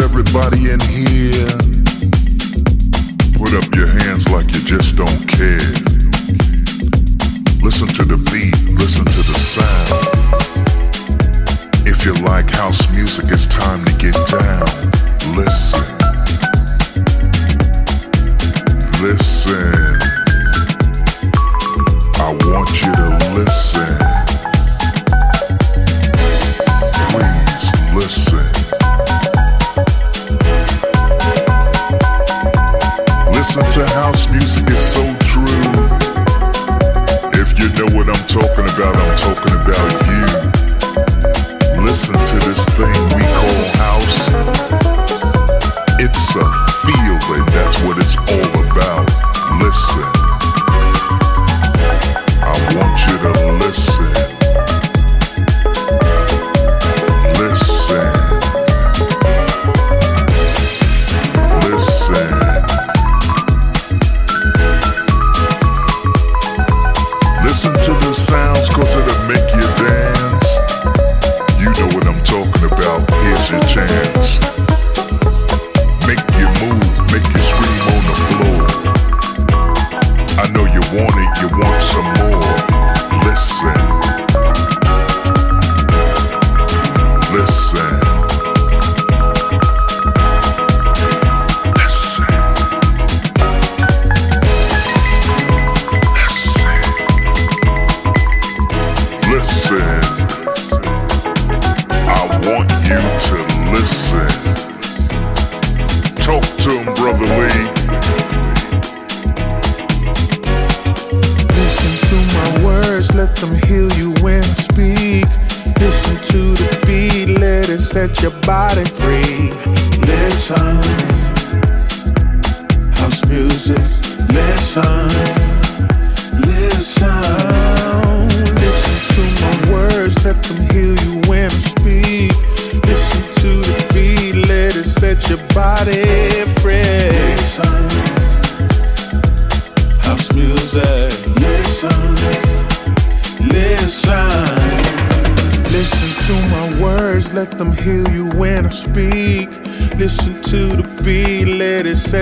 Everybody in here? Put up your hands like you just don't care.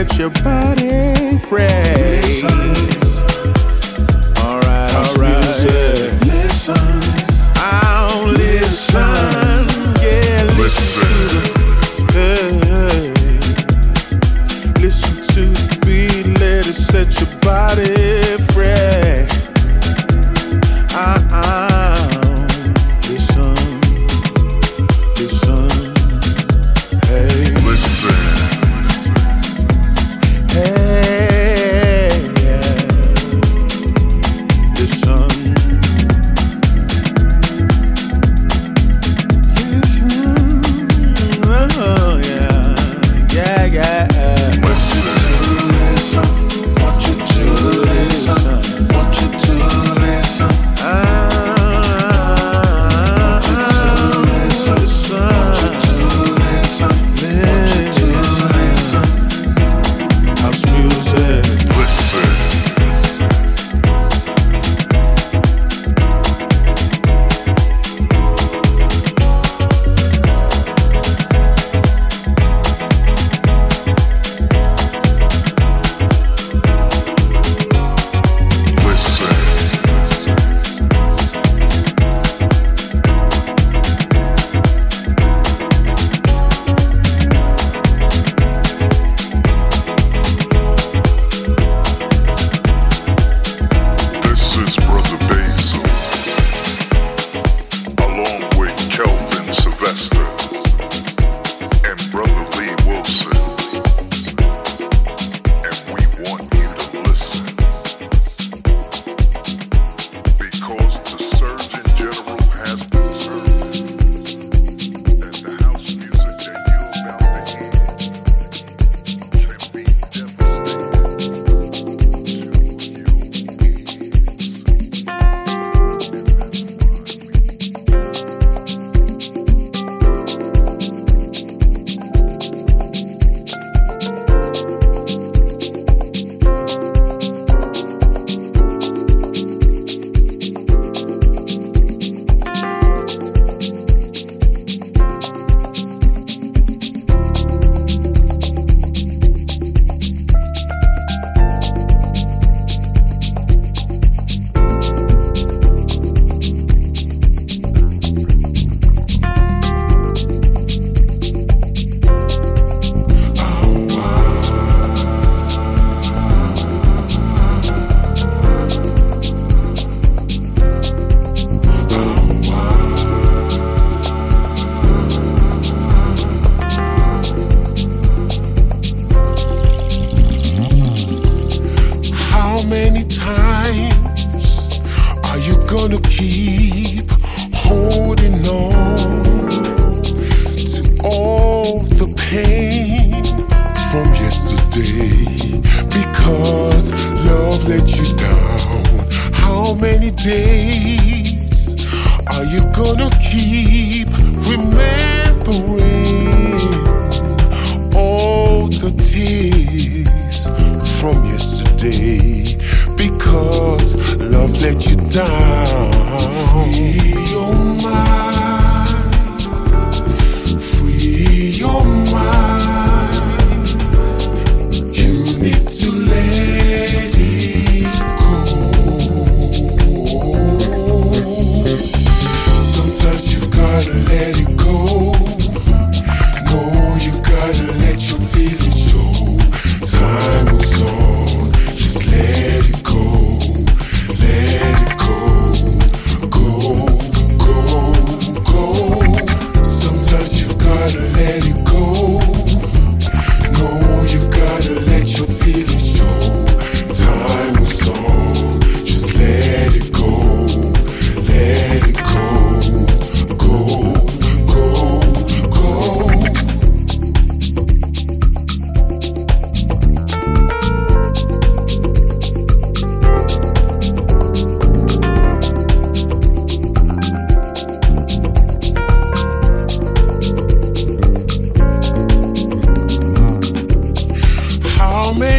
said you.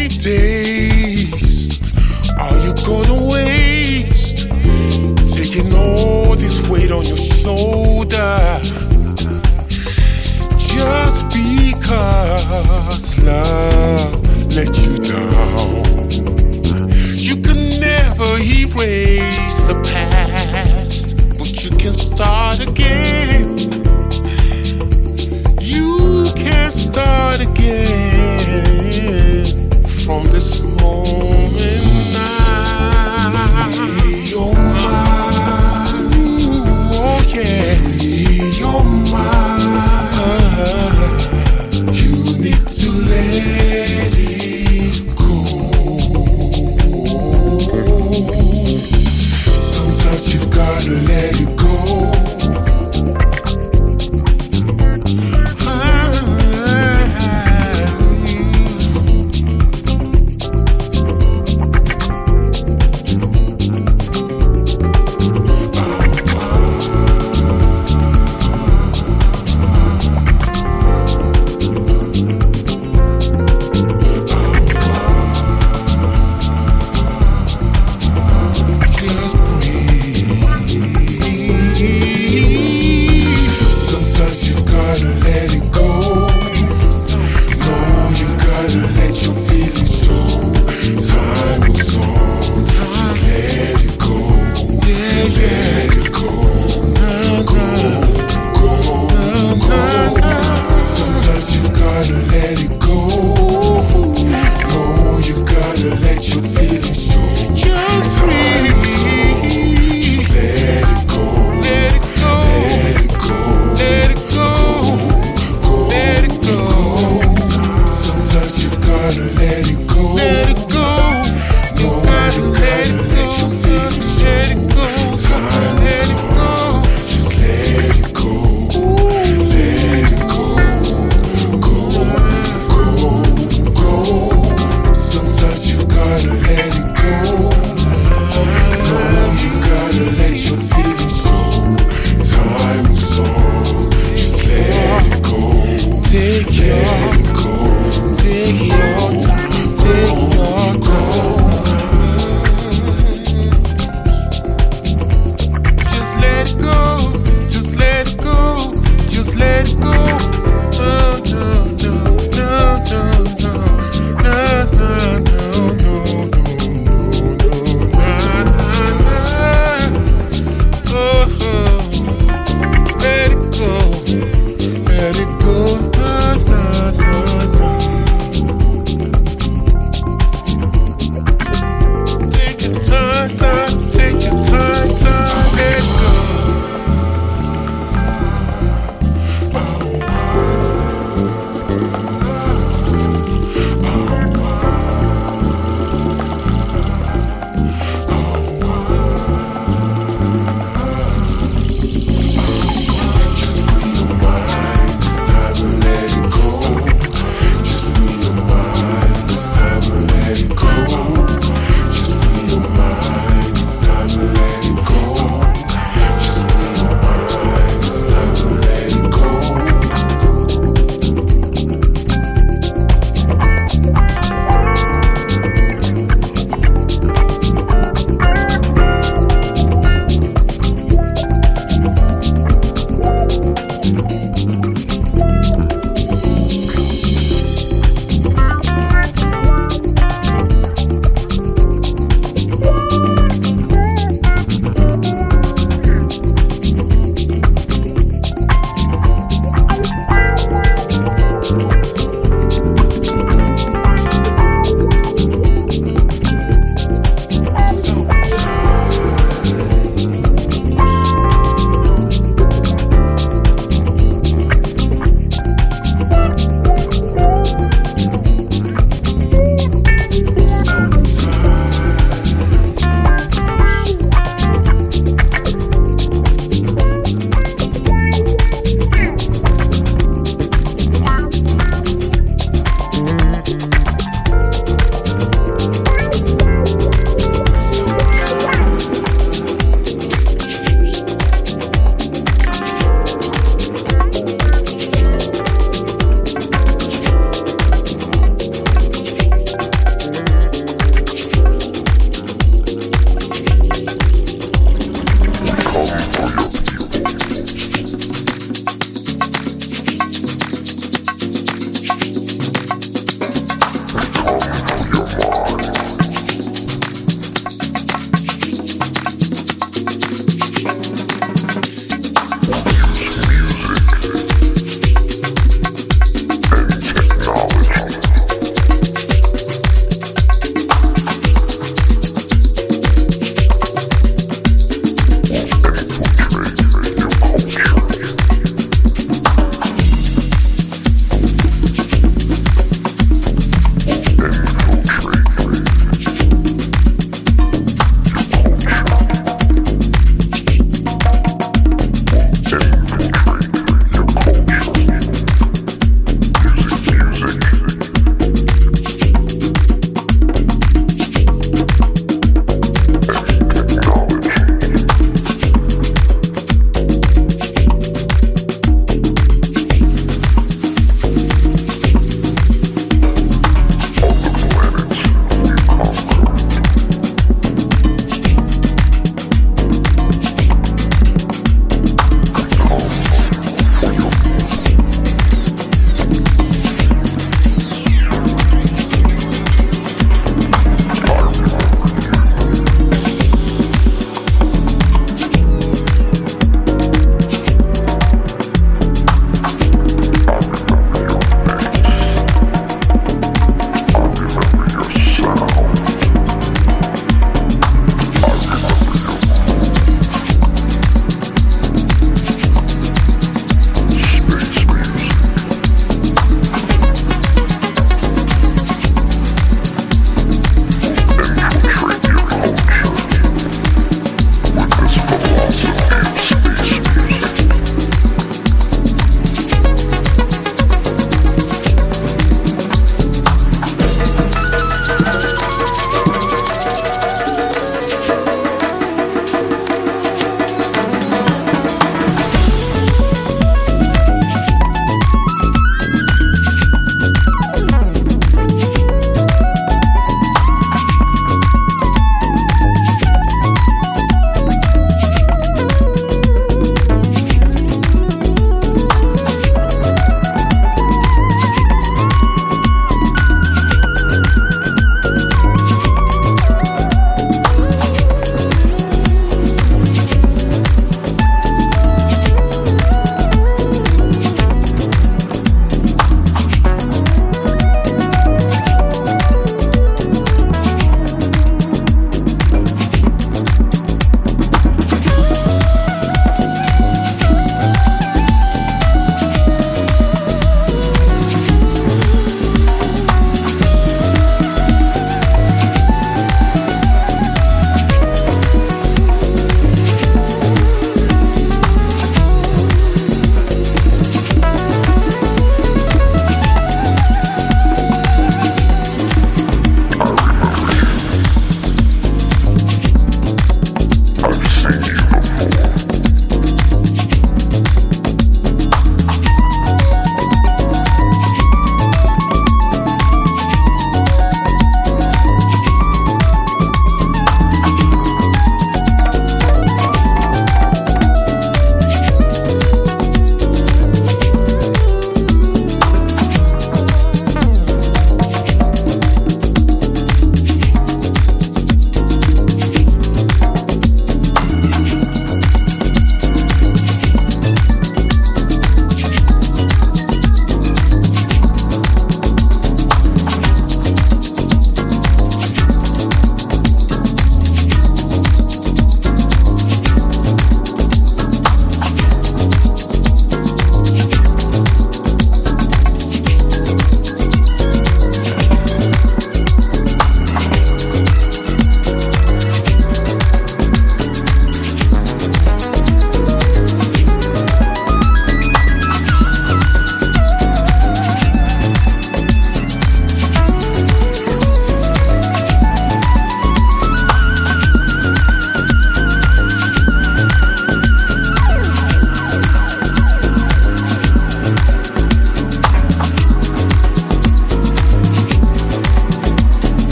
How many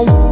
Oh.